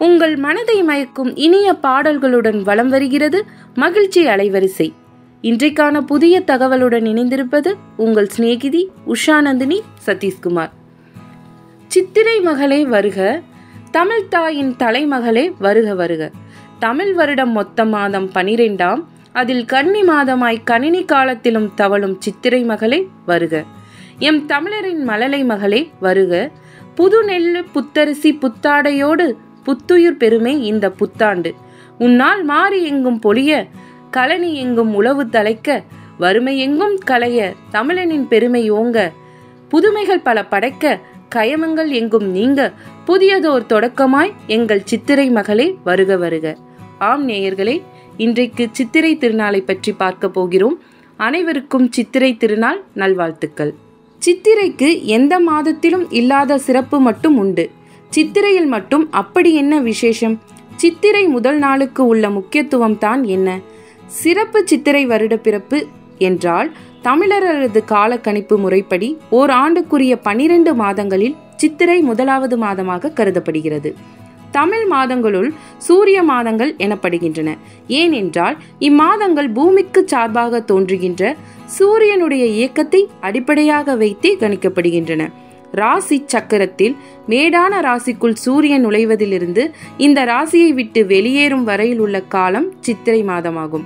உங்கள் மனதை மயக்கும் இனிய பாடல்களுடன் வலம் வருகிறது மகிழ்ச்சி அலைவரிசை. இன்றைக்கான புதிய தகவலுடன் இணைந்திருப்பது உங்கள் சிநேகிதி உஷாநந்தினி சதீஷ்குமார். சித்திரை மகளே வருக தமிழ் தாயின் தலைமகளே வருக வருக. தமிழ் வருடம் மொத்த மாதம் பனிரெண்டாம் அதில் கன்னி மாதமாய் கணினி காலத்திலும் தவழும் சித்திரை மகளே வருக. எம் தமிழரின் மழலை மகளே வருக புது நெல் புத்தரிசி புத்தாடையோடு புத்துயிர் பெருமை இந்த புத்தாண்டு. உன்னால் மாறி எங்கும் பொழிய கலனி எங்கும் உழவு தலைக்க வறுமை எங்கும் களைய தமிழனின் பெருமை ஓங்க புதுமைகள் பல படைக்க கயமங்கள் எங்கும் நீங்க புதியதோர் தொடக்கமாய் எங்கள் சித்திரை மகளே வருக வருக. ஆம் நேயர்களே இன்றைக்கு சித்திரை திருநாளை பற்றி பார்க்க போகிறோம். அனைவருக்கும் சித்திரை திருநாள் நல்வாழ்த்துக்கள். சித்திரைக்கு எந்த மாதத்திலும் இல்லாத சிறப்பு மட்டும் உண்டு. சித்திரையில் மட்டும் அப்படி என்ன விசேஷம்? சித்திரை முதல் நாளுக்கு உள்ள முக்கியத்துவம் தான் என்ன? சிறப்பு சித்திரை வருட பிறப்பு என்றால் தமிழரது கால கணிப்பு முறைப்படி ஓர் ஆண்டுக்குரிய பனிரெண்டு மாதங்களில் சித்திரை முதலாவது மாதமாக கருதப்படுகிறது. தமிழ் மாதங்களுள் சூரிய மாதங்கள் எனப்படுகின்றன. ஏனென்றால் இம்மாதங்கள் பூமிக்கு சார்பாக தோன்றுகின்ற சூரியனுடைய இயக்கத்தை அடிப்படையாக வைத்தே கணிக்கப்படுகின்றன. ராசி சக்கரத்தில் மேடான ராசிக்குள் சூரியன் நுழைவதிலிருந்து இந்த ராசியை விட்டு வெளியேறும் வரையில் உள்ள காலம் சித்திரை மாதமாகும்.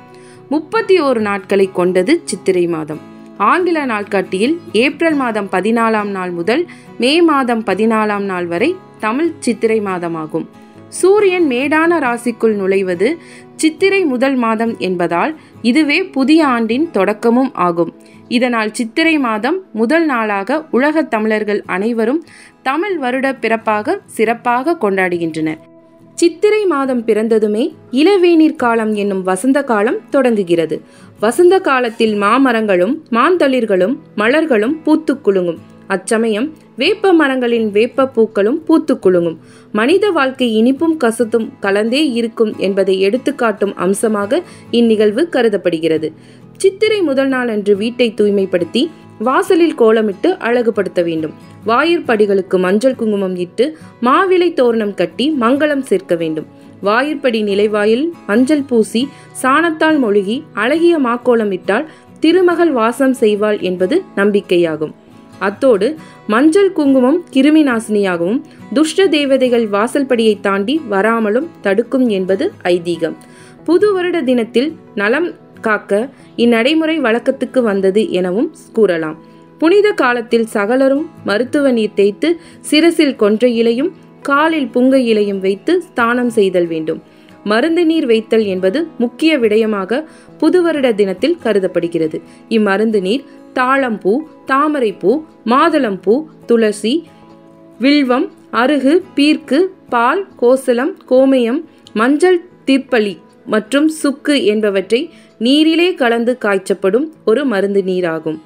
முப்பத்தி ஓரு நாட்களை கொண்டது சித்திரை மாதம். ஆங்கில நாட்காட்டியில் ஏப்ரல் மாதம் பதினாலாம் நாள் முதல் மே மாதம் பதினாலாம் நாள் வரை தமிழ் சித்திரை மாதமாகும். சூரியன் மேடான ராசிக்குள் நுழைவது சித்திரை முதல் மாதம் என்பதால் இதுவே புதிய ஆண்டின் தொடக்கமும் ஆகும். இதனால் சித்திரை மாதம் முதல் நாளாக உலகத் தமிழர்கள் அனைவரும் தமிழ் வருட பிறப்பாக சிறப்பாக கொண்டாடுகின்றனர். சித்திரை மாதம் பிறந்ததுமே இளவேநீர் காலம் என்னும் வசந்த காலம் தொடங்குகிறது. வசந்த காலத்தில் மாமரங்களும் மாந்தளிர்களும் மலர்களும் பூத்து குலுங்கும். அச்சமயம் வேப்ப மரங்களின் வேப்ப பூக்களும் பூத்து குலுங்கும். மனித வாழ்க்கை இனிப்பும் கசத்தும் கலந்தே இருக்கும் என்பதை எடுத்துக்காட்டும் அம்சமாக இந்நிகழ்வு கருதப்படுகிறது. சித்திரை முதல் நாள் அன்று வீட்டை தூய்மைப்படுத்தி வாசலில் கோலமிட்டு அழகுபடுத்த வேண்டும். வாயிற்படிகளுக்கு மஞ்சள் குங்குமம் இட்டு மாவிலை தோரணம் கட்டி மங்களம் சேர்க்க வேண்டும். வாயிற்படி நிலைவாயில் மஞ்சள் பூசி சாணத்தால் மொழுகி அழகிய மாக்கோலமிட்டால் திருமகள் வாசம் செய்வாள் என்பது நம்பிக்கையாகும். அத்தோடு மஞ்சள் குங்குமம் கிருமி நாசினியாகவும் துஷ்ட தேவதைகள் வாசல்படியை தாண்டி வராமலும் தடுக்கும் என்பது ஐதீகம். புது வருட தினத்தில் நலம் காக்க இந்நடைமுறை வழக்கத்துக்கு வந்தது எனவும் கூறலாம். புனித காலத்தில் சகலரும் மருத்துவ நீர் தேய்த்து சிரசில் கொன்ற இலையும் காலில் புங்க இலையும் வைத்து ஸ்தானம் செய்தல் வேண்டும். மருந்து நீர் வைத்தல் என்பது முக்கிய விடயமாக புதுவருட தினத்தில் கருதப்படுகிறது. இம்மருந்து நீர் தாழம்பூ தாமரைப்பூ மாதுளம்பூ துளசி வில்வம் அருகு பீர்க்கு பால் கோசலம் கோமயம் மஞ்சள் தீர்ப்பலி மற்றும் சுக்கு என்பவற்றை நீரிலே கலந்து காய்ச்சப்படும் ஒரு மருந்து நீராகும்.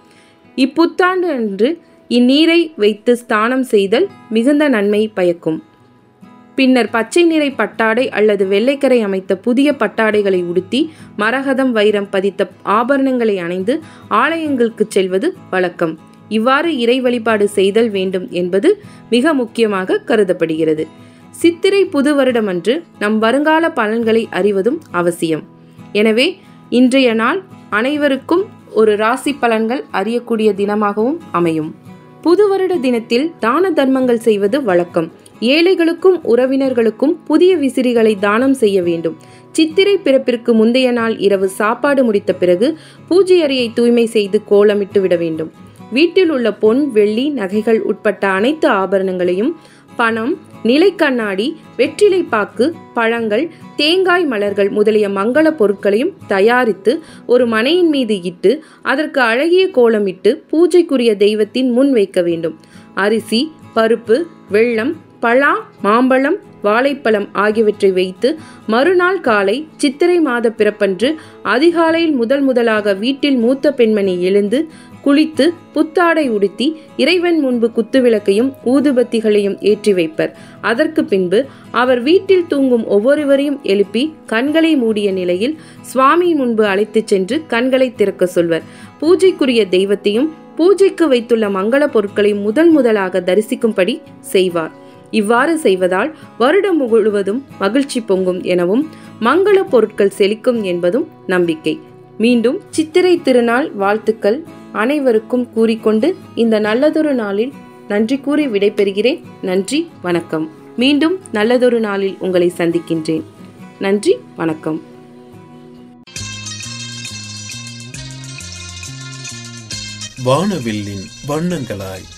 இப்புத்தாண்டு அன்று இந்நீரை வைத்து ஸ்தானம் செய்தல் மிகுந்த நன்மை பயக்கும். பின்னர் பச்சை நிறை பட்டாடை அல்லது வெள்ளைக்கரை அமைத்த புதிய பட்டாடைகளை உடுத்தி மரகதம் வைரம் பதித்த ஆபரணங்களை அணைந்து ஆலயங்களுக்கு செல்வது வழக்கம். இவ்வாறு இறை வழிபாடு செய்தல் வேண்டும் என்பது மிக முக்கியமாக கருதப்படுகிறது. சித்திரை புது வருடமன்று நம் வருங்கால பலன்களை அறிவதும் அவசியம். எனவே இன்றைய நாள் அனைவருக்கும் ஒரு ராசி பலன்கள் அறியக்கூடிய தினமாகவும் அமையும். புது வருட தினத்தில் தான தர்மங்கள் செய்வது வழக்கம். ஏழைகளுக்கும் உறவினர்களுக்கும் புதிய விசிறிகளை தானம் செய்ய வேண்டும். சித்திரை பிறப்பிற்கு முந்தைய நாள் இரவு சாப்பாடு முடித்த பிறகு பூஜை அறையை தூய்மை செய்து கோலமிட்டு விட வேண்டும். வீட்டில் உள்ள பொன் வெள்ளி நகைகள் உட்பட்ட அனைத்து ஆபரணங்களையும் பணம் நிலைக்கண்ணாடி வெற்றிலை பாக்கு பழங்கள் தேங்காய் மலர்கள் முதலிய மங்கள பொருட்களையும் தயாரித்து ஒரு மனையின் மீது இட்டு அதற்கு அழகிய கோலமிட்டு பூஜைக்குரிய தெய்வத்தின் முன் வைக்க வேண்டும். அரிசி பருப்பு வெள்ளம் பழா மாம்பழம் வாழைப்பழம் ஆகியவற்றை வைத்து மறுநாள் காலை சித்திரை மாத பிறப்பன்று அதிகாலையில் முதல் முதலாக வீட்டில் மூத்த பெண்மணி எழுந்து குளித்து புத்தாடை உடுத்தி இறைவன் முன்பு குத்துவிளக்கையும் ஊதுபத்திகளையும் ஏற்றி வைப்பர். அதற்கு பின்பு அவர் வீட்டில் தூங்கும் ஒவ்வொருவரையும் எழுப்பி கண்களை மூடிய நிலையில் சுவாமி முன்பு அழைத்துச் சென்று கண்களை திறக்க சொல்வர். பூஜைக்குரிய தெய்வத்தையும் பூஜைக்கு வைத்துள்ள மங்கள பொருட்களை முதல் முதலாக தரிசிக்கும்படி செய்வார். இவ்வாறு செய்வதால் வருடம் முழுவதும் மகிழ்ச்சி பொங்கும் எனவும் மங்கள பொருட்கள் செழிக்கும் என்பதும் நம்பிக்கை. மீண்டும் சித்திரை திருநாள் வாழ்த்துக்கள் அனைவருக்கும் கூறிக்கொண்டு இந்த நல்லதொரு நாளில் நன்றி கூறி விடைபெறுகிறேன். நன்றி வணக்கம். மீண்டும் நல்லதொரு நாளில் உங்களை சந்திக்கின்றேன். நன்றி வணக்கம். வானவில்லின் வண்ணங்களாய்